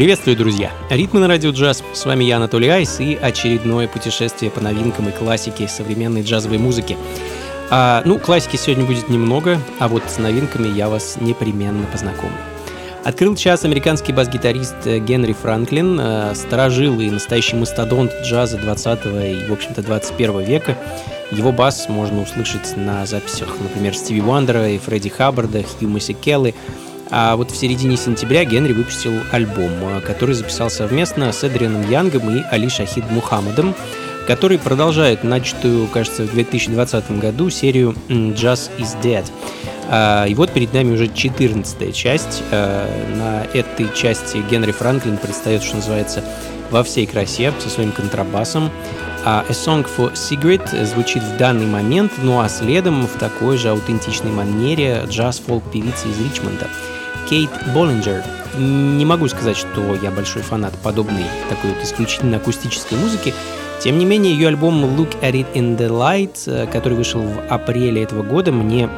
Приветствую, друзья! Ритмы на радио джаз. С вами я, Анатолий Айс, и очередное путешествие по новинкам и классике современной джазовой музыки. А, ну, классики сегодня будет немного, а вот с новинками я вас непременно познакомлю. Открыл час американский бас-гитарист э, Генри Франклин, э, старожил и настоящий мастодонт джаза 20 и, в общем-то, 21 века. Его бас можно услышать на записях, например, Стиви Уандера и Фредди Хаббарда, Хью Келли, а вот в середине сентября Генри выпустил альбом, э, который записал совместно с Эдрианом Янгом и Али Шахид Мухаммадом, который продолжает начатую, кажется, в 2020 году серию «Jazz is Dead». А, и вот перед нами уже 14 часть. А, на этой части Генри Франклин предстает, что называется, во всей красе со своим контрабасом. А A Song for Cigarette звучит в данный момент, ну а следом в такой же аутентичной манере джаз-фолк певицы из Ричмонда – Кейт Боллинджер. Не могу сказать, что я большой фанат подобной такой вот исключительно акустической музыки. Тем не менее, ее альбом Look at It in the Light, э, который вышел в апреле этого года, мне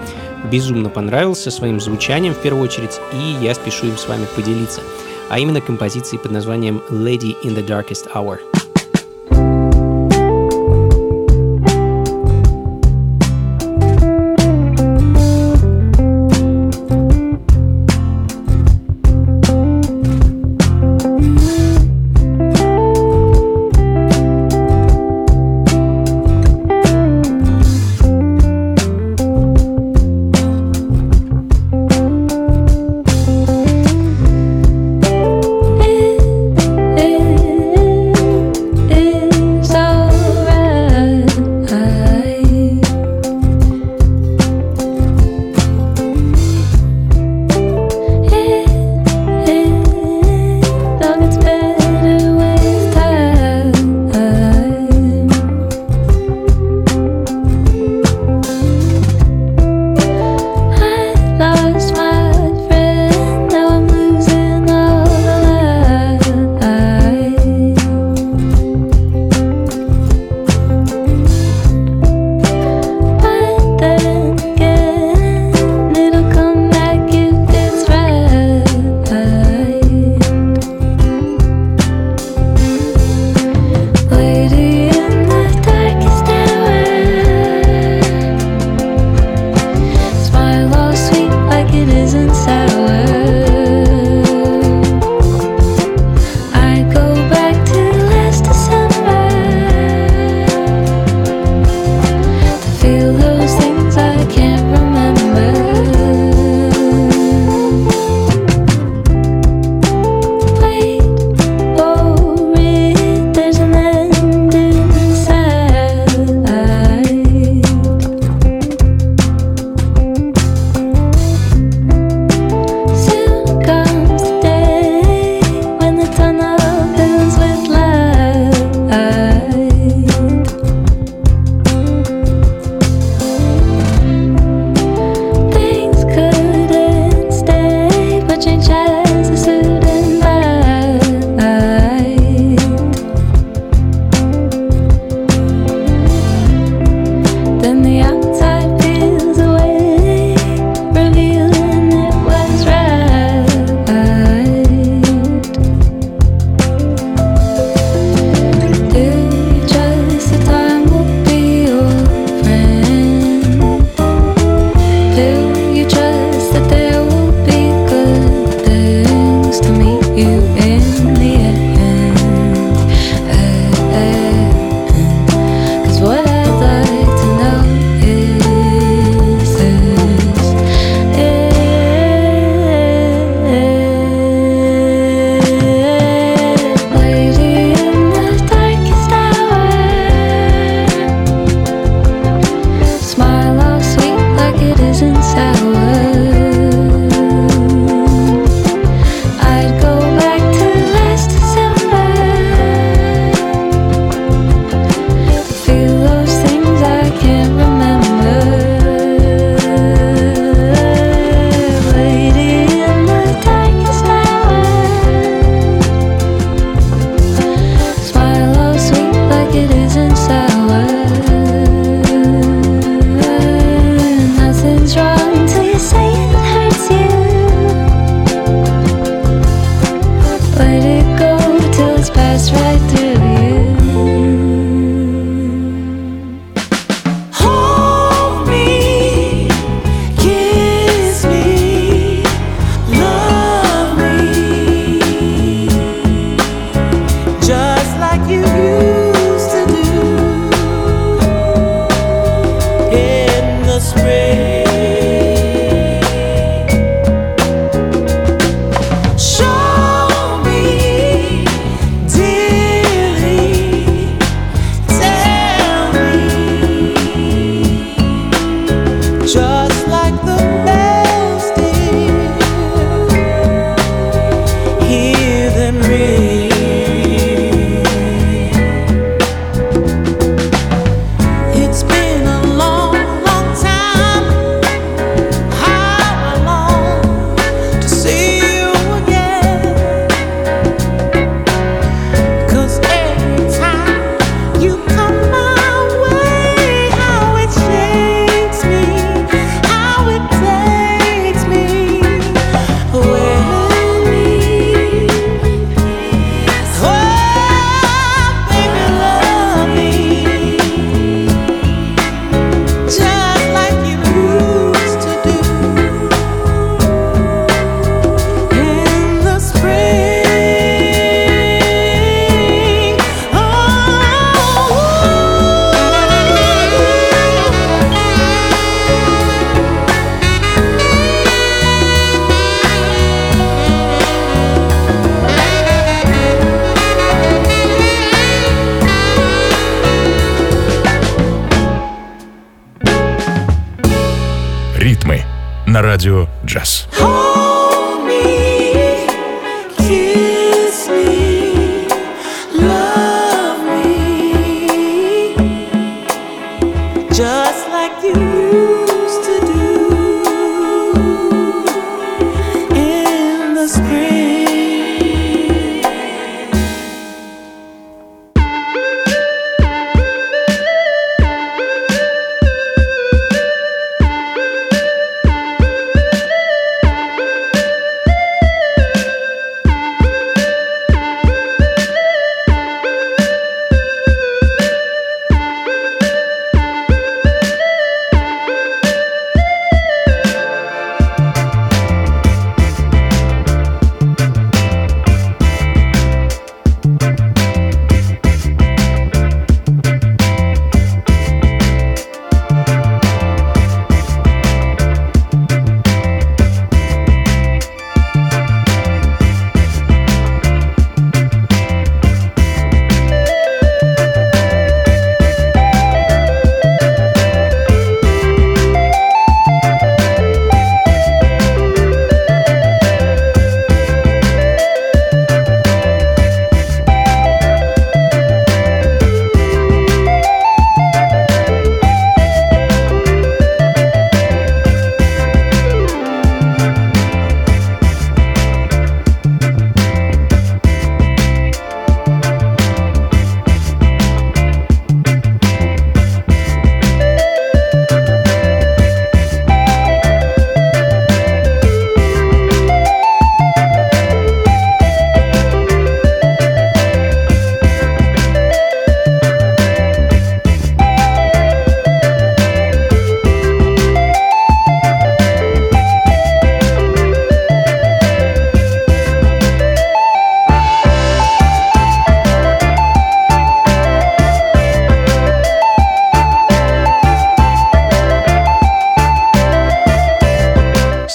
безумно понравился своим звучанием в первую очередь, и я спешу им с вами поделиться. А именно композицией под названием Lady in the Darkest Hour.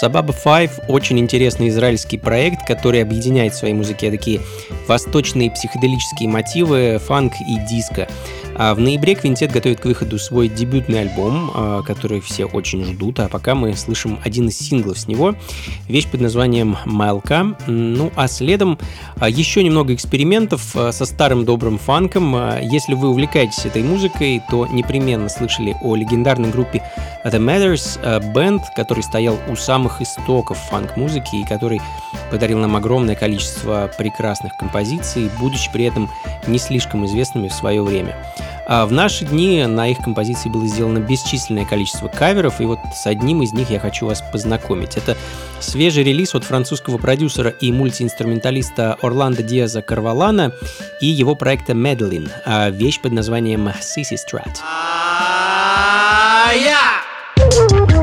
Sababa Five очень интересный израильский проект, который объединяет в своей музыке такие восточные психоделические мотивы, фанк и диско. А в ноябре квинтет готовит к выходу свой дебютный альбом, а, который все очень ждут, а пока мы слышим один из синглов с него, вещь под названием «Майлка». Ну, а следом а, еще немного экспериментов со старым добрым фанком. Если вы увлекаетесь этой музыкой, то непременно слышали о легендарной группе The Matters, бенд, который стоял у самых истоков фанк-музыки и который подарил нам огромное количество прекрасных композиций, будучи при этом не слишком известными в свое время. А в наши дни на их композиции было сделано бесчисленное количество каверов, и вот с одним из них я хочу вас познакомить. Это свежий релиз от французского продюсера и мультиинструменталиста Орландо Диаза Карвалана и его проекта Медлин, а вещь под названием Sissy Strat. Woo-hoo!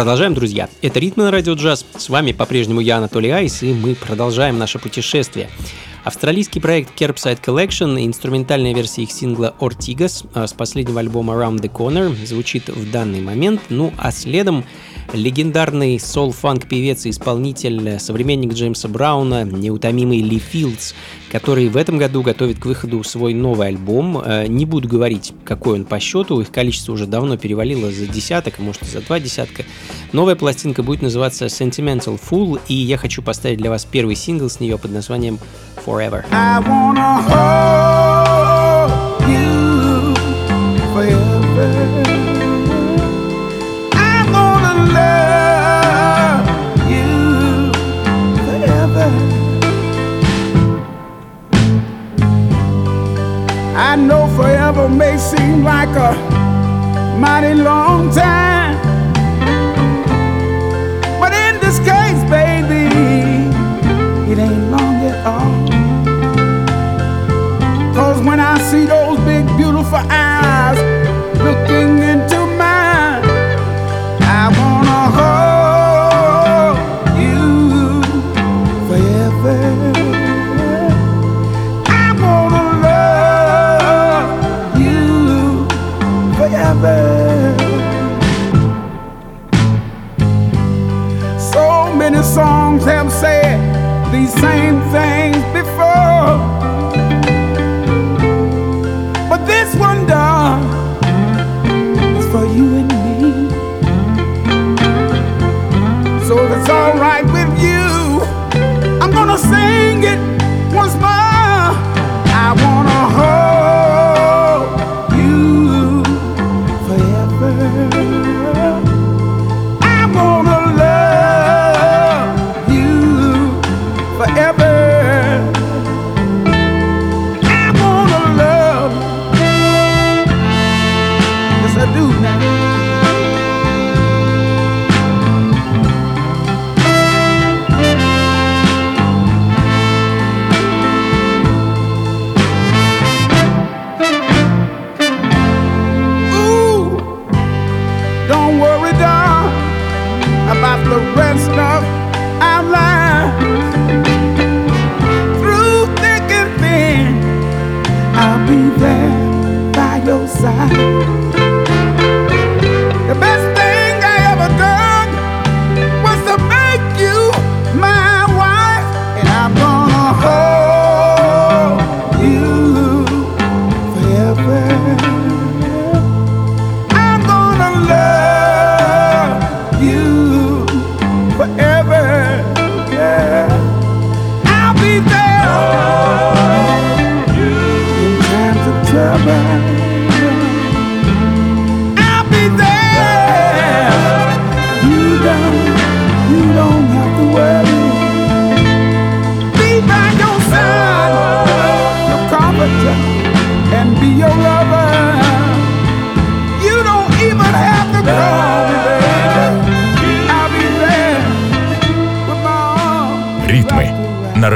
Продолжаем, друзья. Это «Ритмы на радио джаз». С вами по-прежнему я, Анатолий Айс, и мы продолжаем наше путешествие. Австралийский проект Kerbside Collection и инструментальная версия их сингла Ortigas а, с последнего альбома Around the Corner звучит в данный момент. Ну а следом легендарный сол-фанк-певец и исполнитель, современник Джеймса Брауна, неутомимый Ли Филдс, который в этом году готовит к выходу свой новый альбом. Э, не буду говорить, какой он по счету, их количество уже давно перевалило за десяток, а может и за два десятка. Новая пластинка будет называться Sentimental Fool, и я хочу поставить для вас первый сингл с нее под названием Forever. I wanna hold you forever. Forever may seem like a mighty long time. But in this case, baby, it ain't long at all. Cause when I see those big, beautiful eyes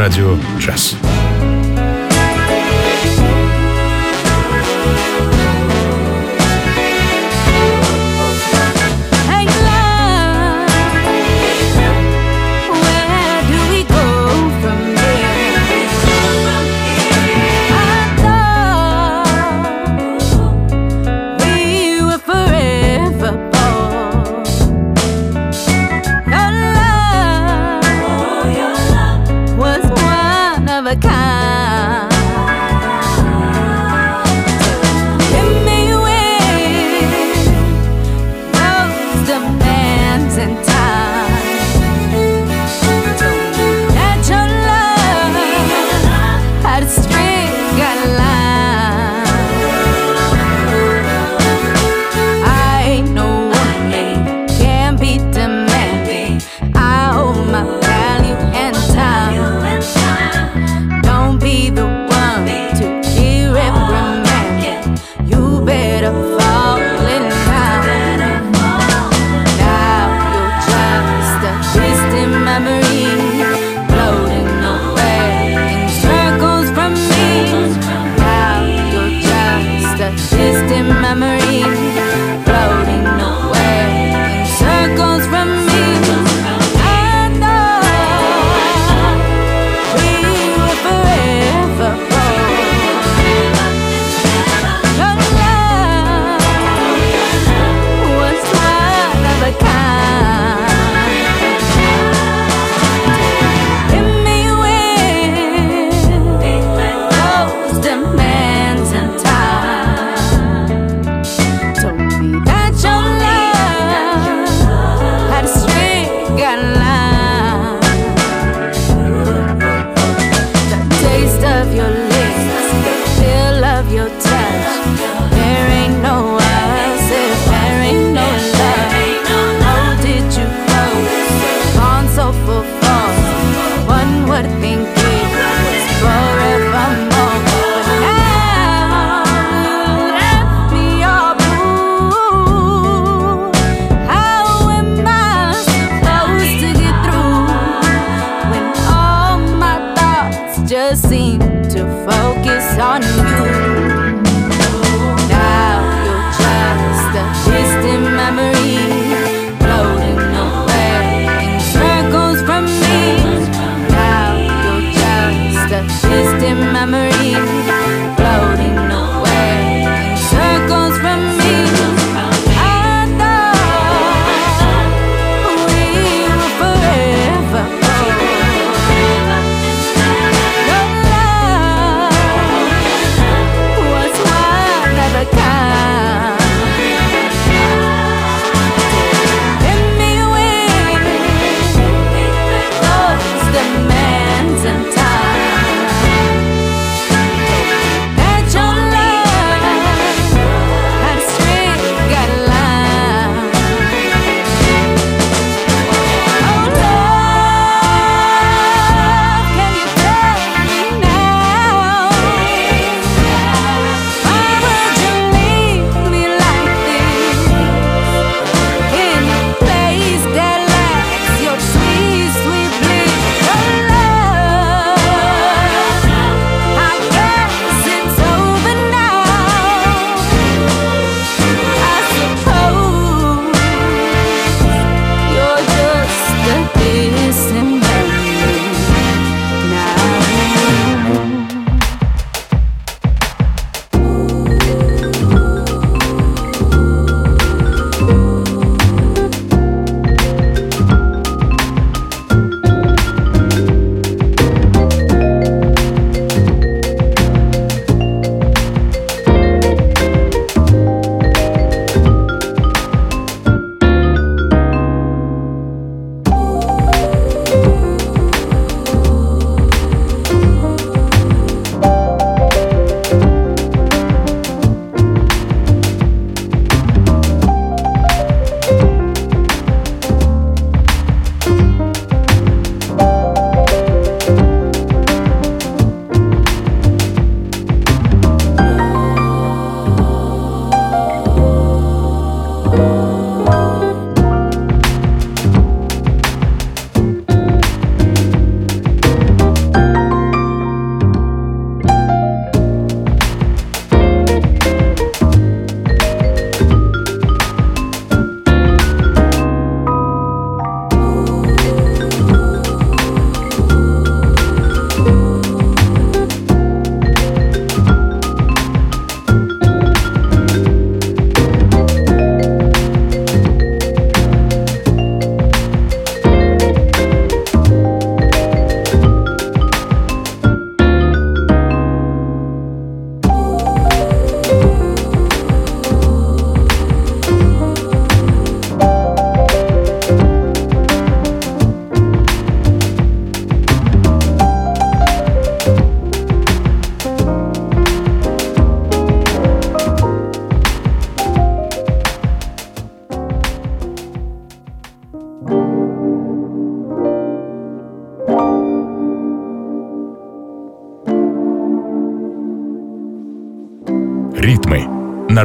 радио «Джаз».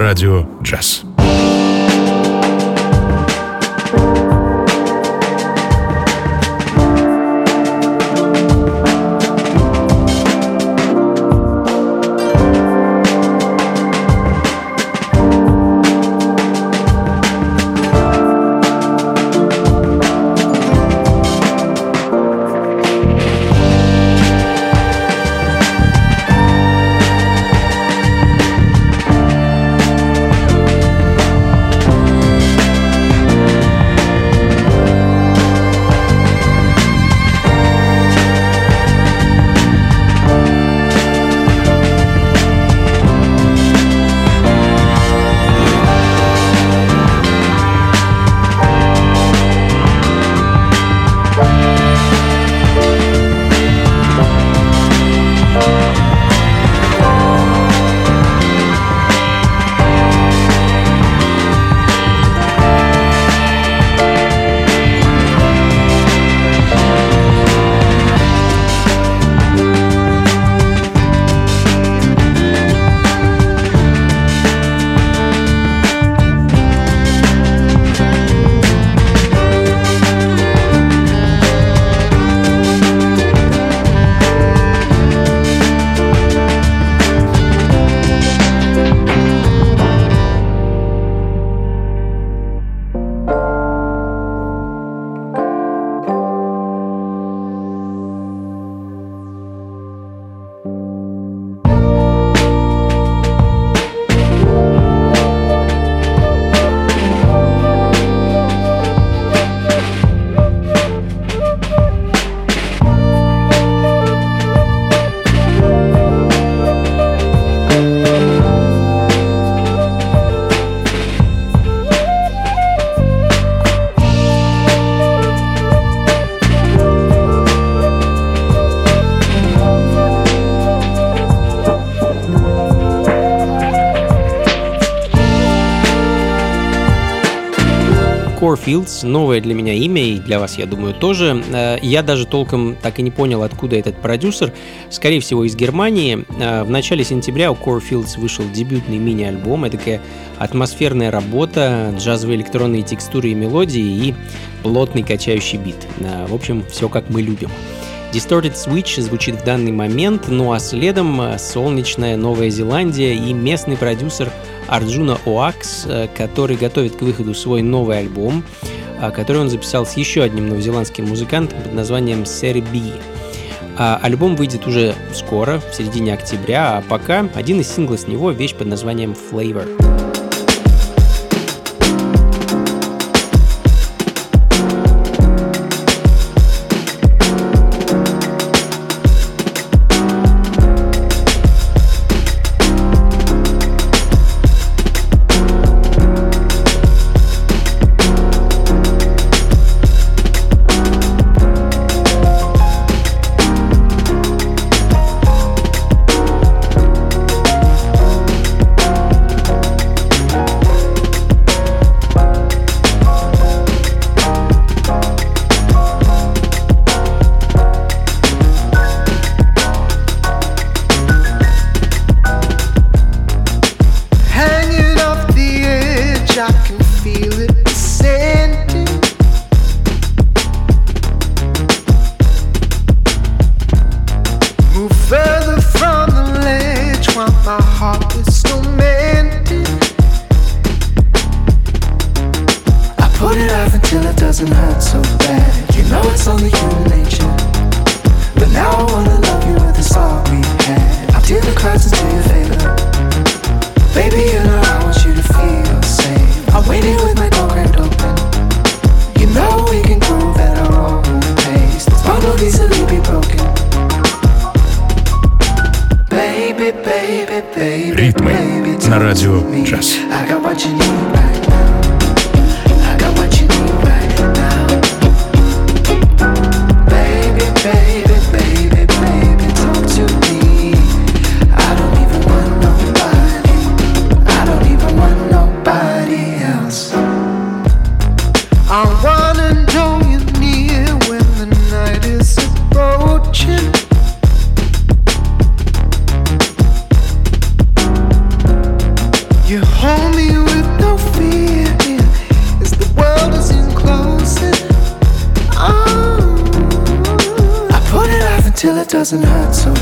Радио Fields, новое для меня имя и для вас, я думаю, тоже. Э, я даже толком так и не понял, откуда этот продюсер. Скорее всего, из Германии. Э, в начале сентября у Core Fields вышел дебютный мини-альбом. Это такая атмосферная работа, джазовые электронные текстуры и мелодии и плотный качающий бит. Э, в общем, все как мы любим. Distorted Switch звучит в данный момент, ну а следом солнечная Новая Зеландия и местный продюсер Арджуна Оакс, э, который готовит к выходу свой новый альбом, э, который он записал с еще одним новозеландским музыкантом под названием Серби. А альбом выйдет уже скоро, в середине октября, а пока один из синглов с него — вещь под названием Flavor. doesn't hurt so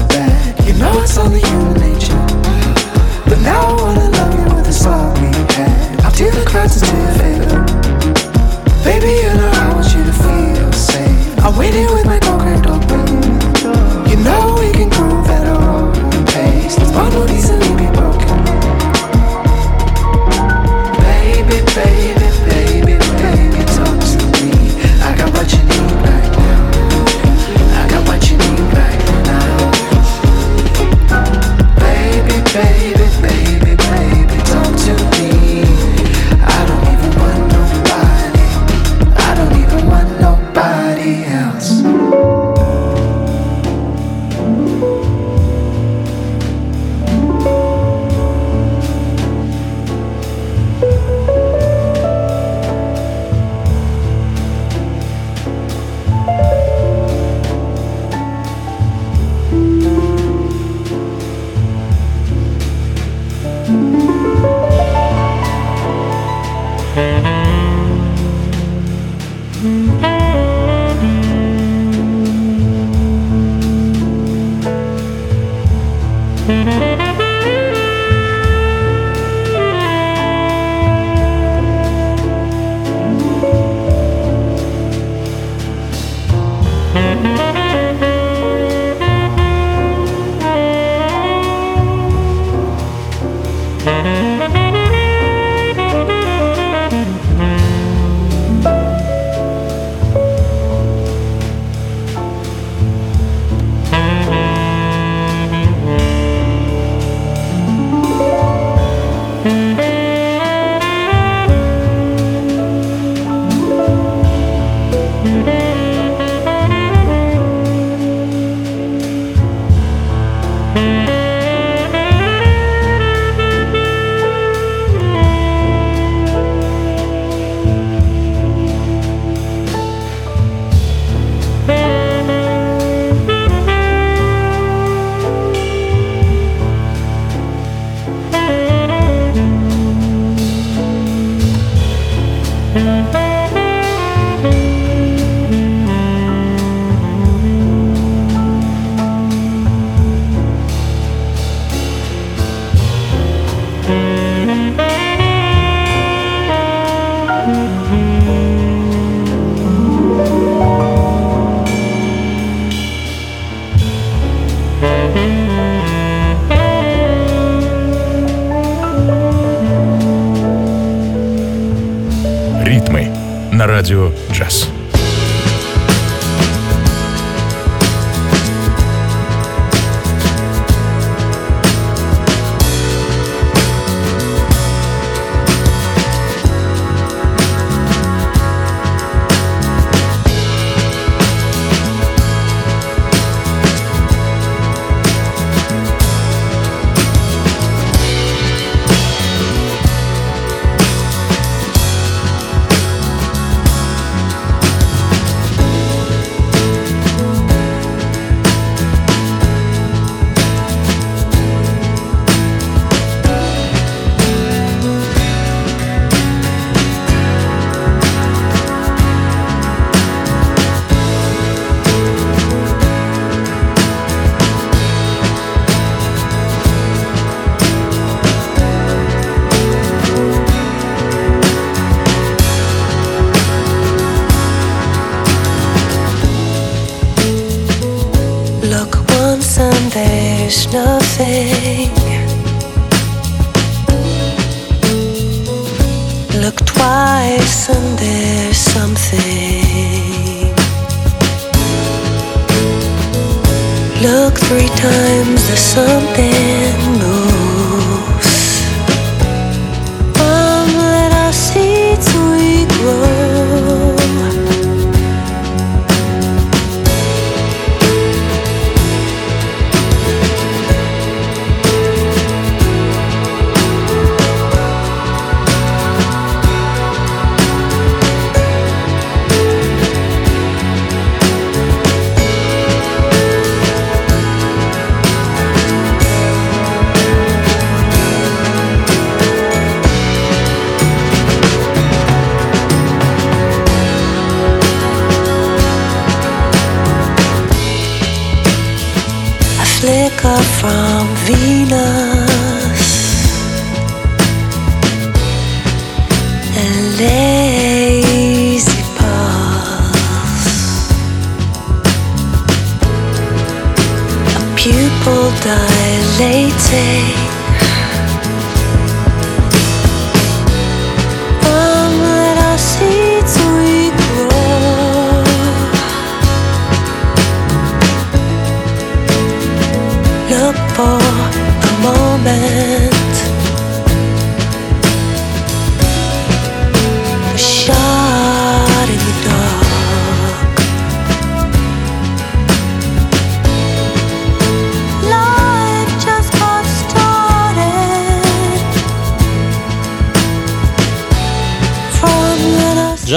你醉。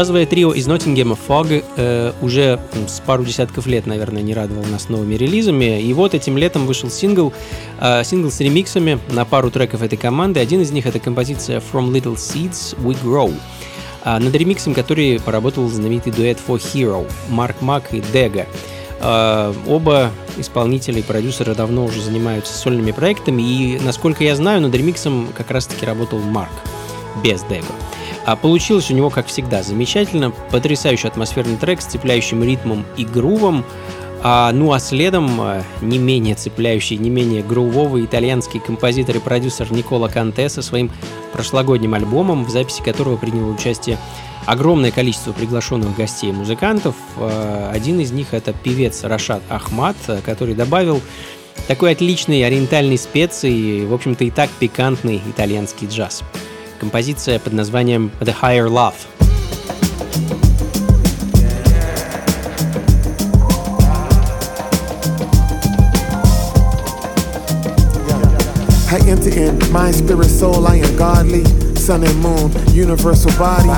Джазовое трио из Ноттингема Fog э, уже с пару десятков лет, наверное, не радовало нас новыми релизами. И вот этим летом вышел сингл, э, сингл с ремиксами на пару треков этой команды. Один из них это композиция From Little Seeds We Grow. А над ремиксом, который поработал знаменитый дуэт For Hero Марк Мак и Дега. Uh, оба исполнителя и продюсера давно уже занимаются сольными проектами, и, насколько я знаю, над ремиксом как раз-таки работал Марк, без Дега. А получилось у него, как всегда, замечательно. Потрясающий атмосферный трек с цепляющим ритмом и грувом. А, ну а следом а, не менее цепляющий, не менее грувовый итальянский композитор и продюсер Никола Канте со своим прошлогодним альбомом, в записи которого приняло участие огромное количество приглашенных гостей и музыкантов. А, один из них это певец Рашад Ахмат, который добавил такой отличный ориентальный специи, в общем-то и так пикантный итальянский джаз. Композиция под названием The Higher Love. I enter in mind, spirit, soul, I am godly. Sun and moon, universal body.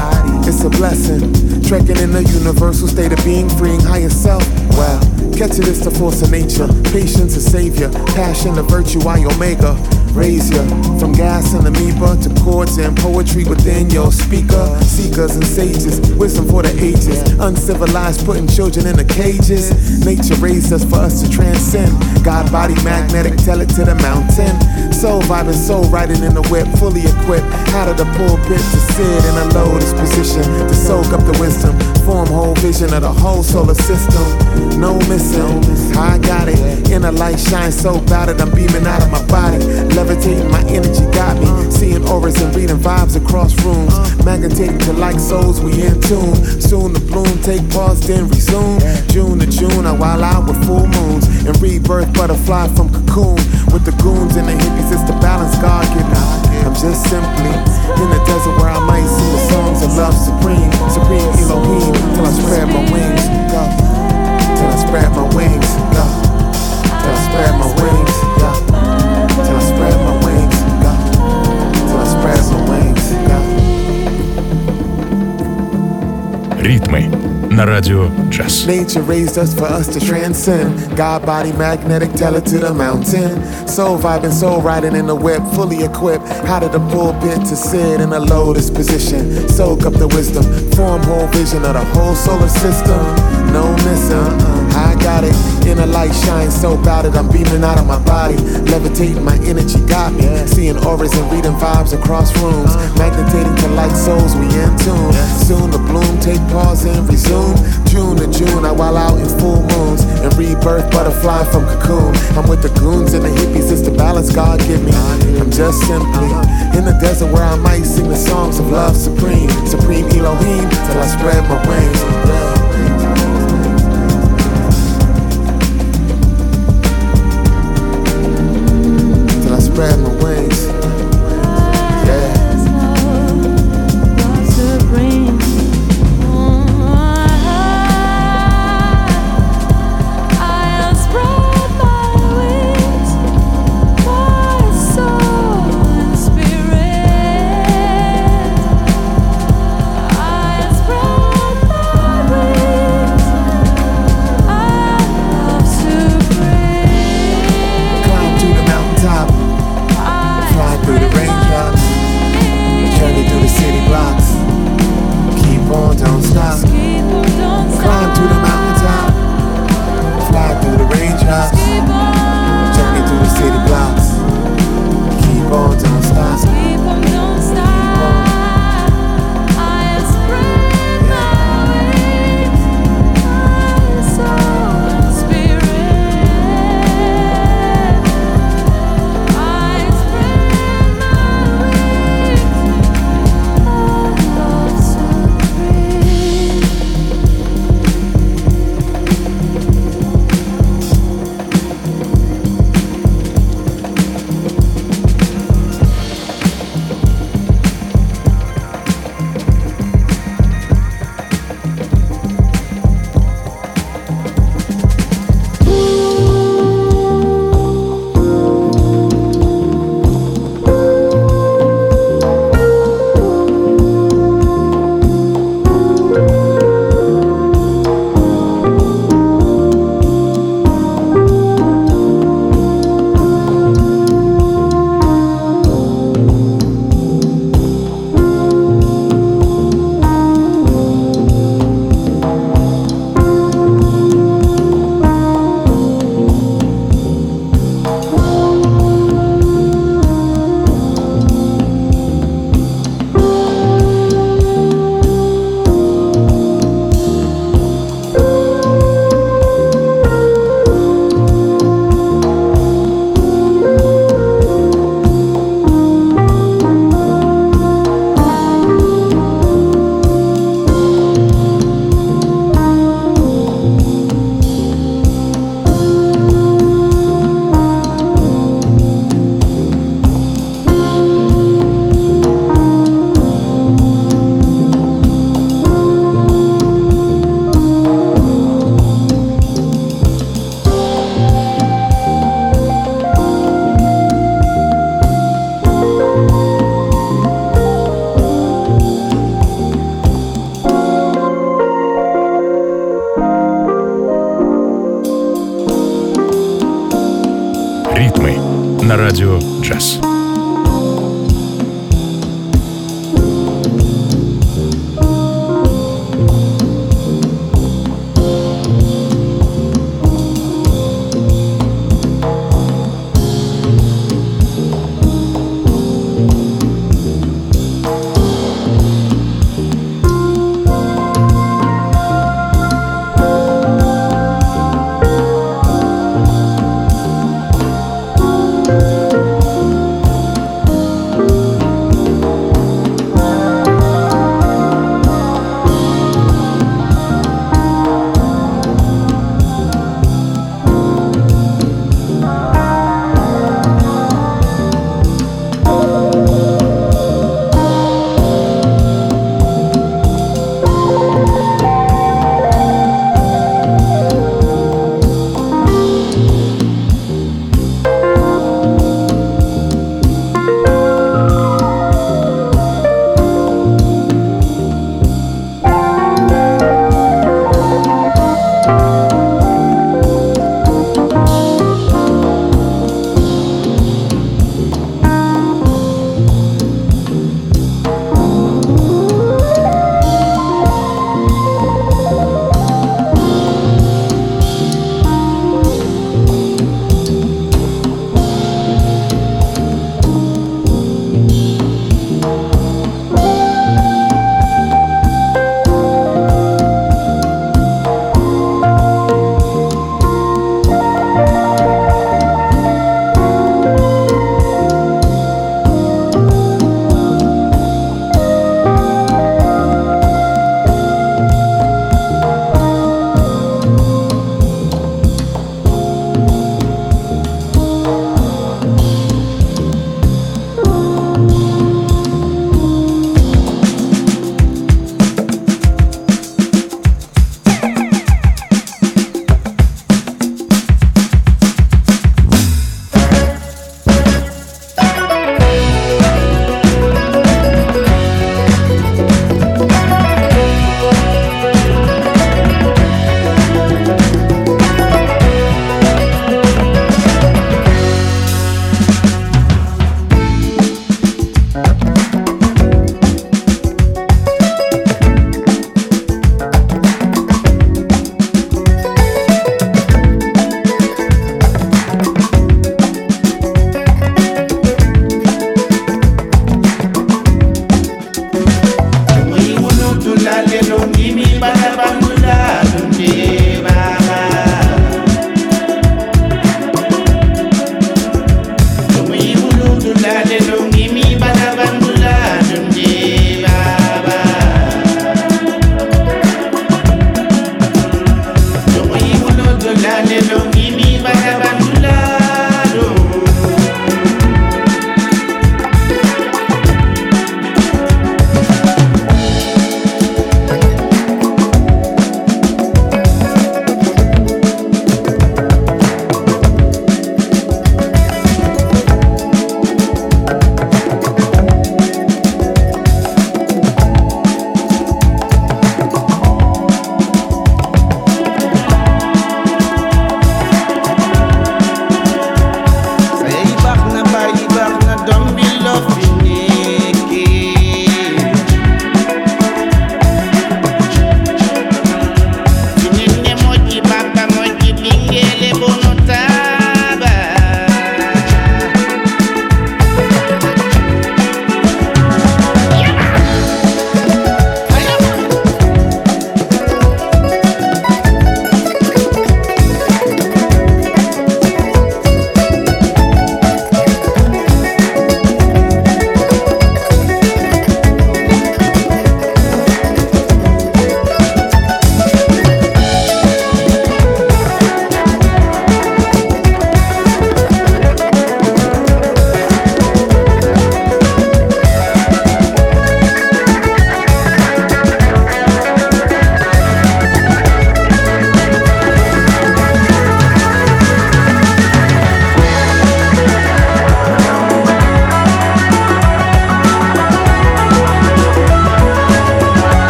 It's a blessing. Trekking in the universal state of being, freeing higher self. Well, catch it is the force of nature. Patience, a savior. Passion, a virtue, I omega raise ya from gas and amoeba to chords and poetry within your speaker. Seekers and sages, wisdom for the ages. Uncivilized, putting children in the cages. Nature raised us for us to transcend. God body magnetic, tell it to the mountain. Soul vibing, soul riding in the whip, fully equipped. Out of the pulpit to sit in a lotus position to soak up the wisdom. Form whole vision of the whole solar system. No missing, I got it. In In a light shine so bright that I'm beaming out of my body. Levitating, my energy got me. Seeing auras and reading vibes across rooms. Magnetating to like souls, we in tune. Soon the bloom, take pause, then resume. June to June, I while out with full moons. And rebirth, butterfly from cocoon. With the goons and the hippies, it's the balance God given. I'm just simply in the desert where I might sing the songs of love supreme, supreme Elohim, till I spread my wings. Till I spread my wings. Till I spread my wings, Ритмы на радио джаз. Nature raised us for us to transcend. God body magnetic, tell it to the mountain. Soul vibing, soul riding in the whip, fully equipped. Out of the pulpit to sit in a lotus position. Soak up the wisdom, form whole vision of the whole solar system. No missing, I got it. In a light shine so bright that I'm beaming out of my body. Levitating, my energy got me. Seeing auras and reading vibes across rooms. Magnetating to light souls, we in tune. Soon the bloom, take pause and resume. June to June, I while out in full moons and rebirth butterfly from cocoon. I'm with the goons and the hippies, it's the balance God give me. I'm just simply in the desert where I might sing the songs of love supreme, supreme Elohim, till I spread my wings.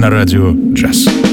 На радио «Джаз».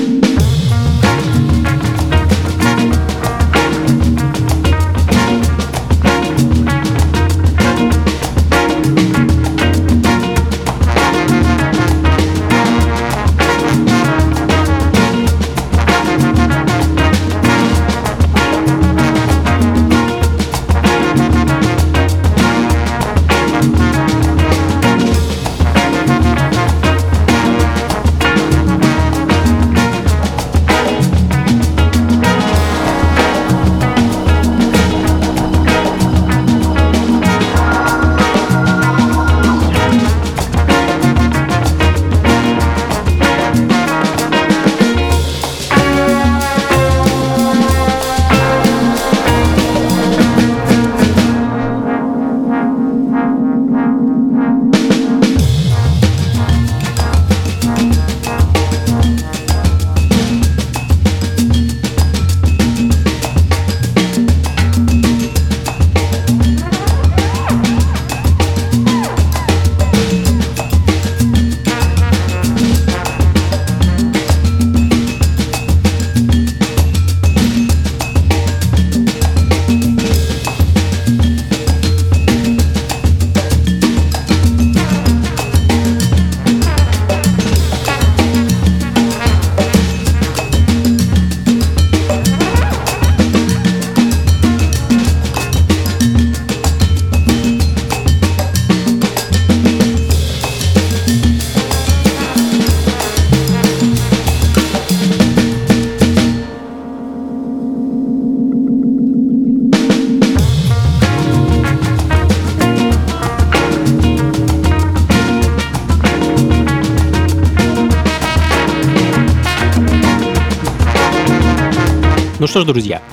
Что ж, друзья,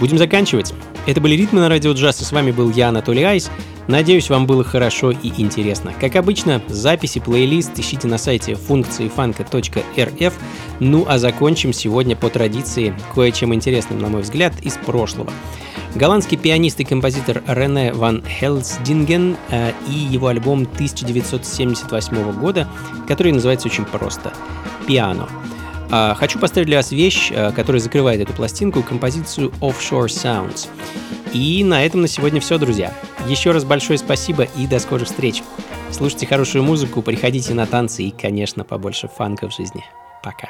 будем заканчивать. Это были «Ритмы на радио джаз», и с вами был я, Анатолий Айс. Надеюсь, вам было хорошо и интересно. Как обычно, записи, плейлист ищите на сайте функции фанка.рф. Ну а закончим сегодня по традиции кое-чем интересным, на мой взгляд, из прошлого. Голландский пианист и композитор Рене ван Хелсдинген э, и его альбом 1978 года, который называется очень просто «Пиано». А, хочу поставить для вас вещь, э, которая закрывает эту пластинку, композицию Offshore Sounds. И на этом на сегодня все, друзья. Еще раз большое спасибо и до скорых встреч. Слушайте хорошую музыку, приходите на танцы и, конечно, побольше фанка в жизни. Пока.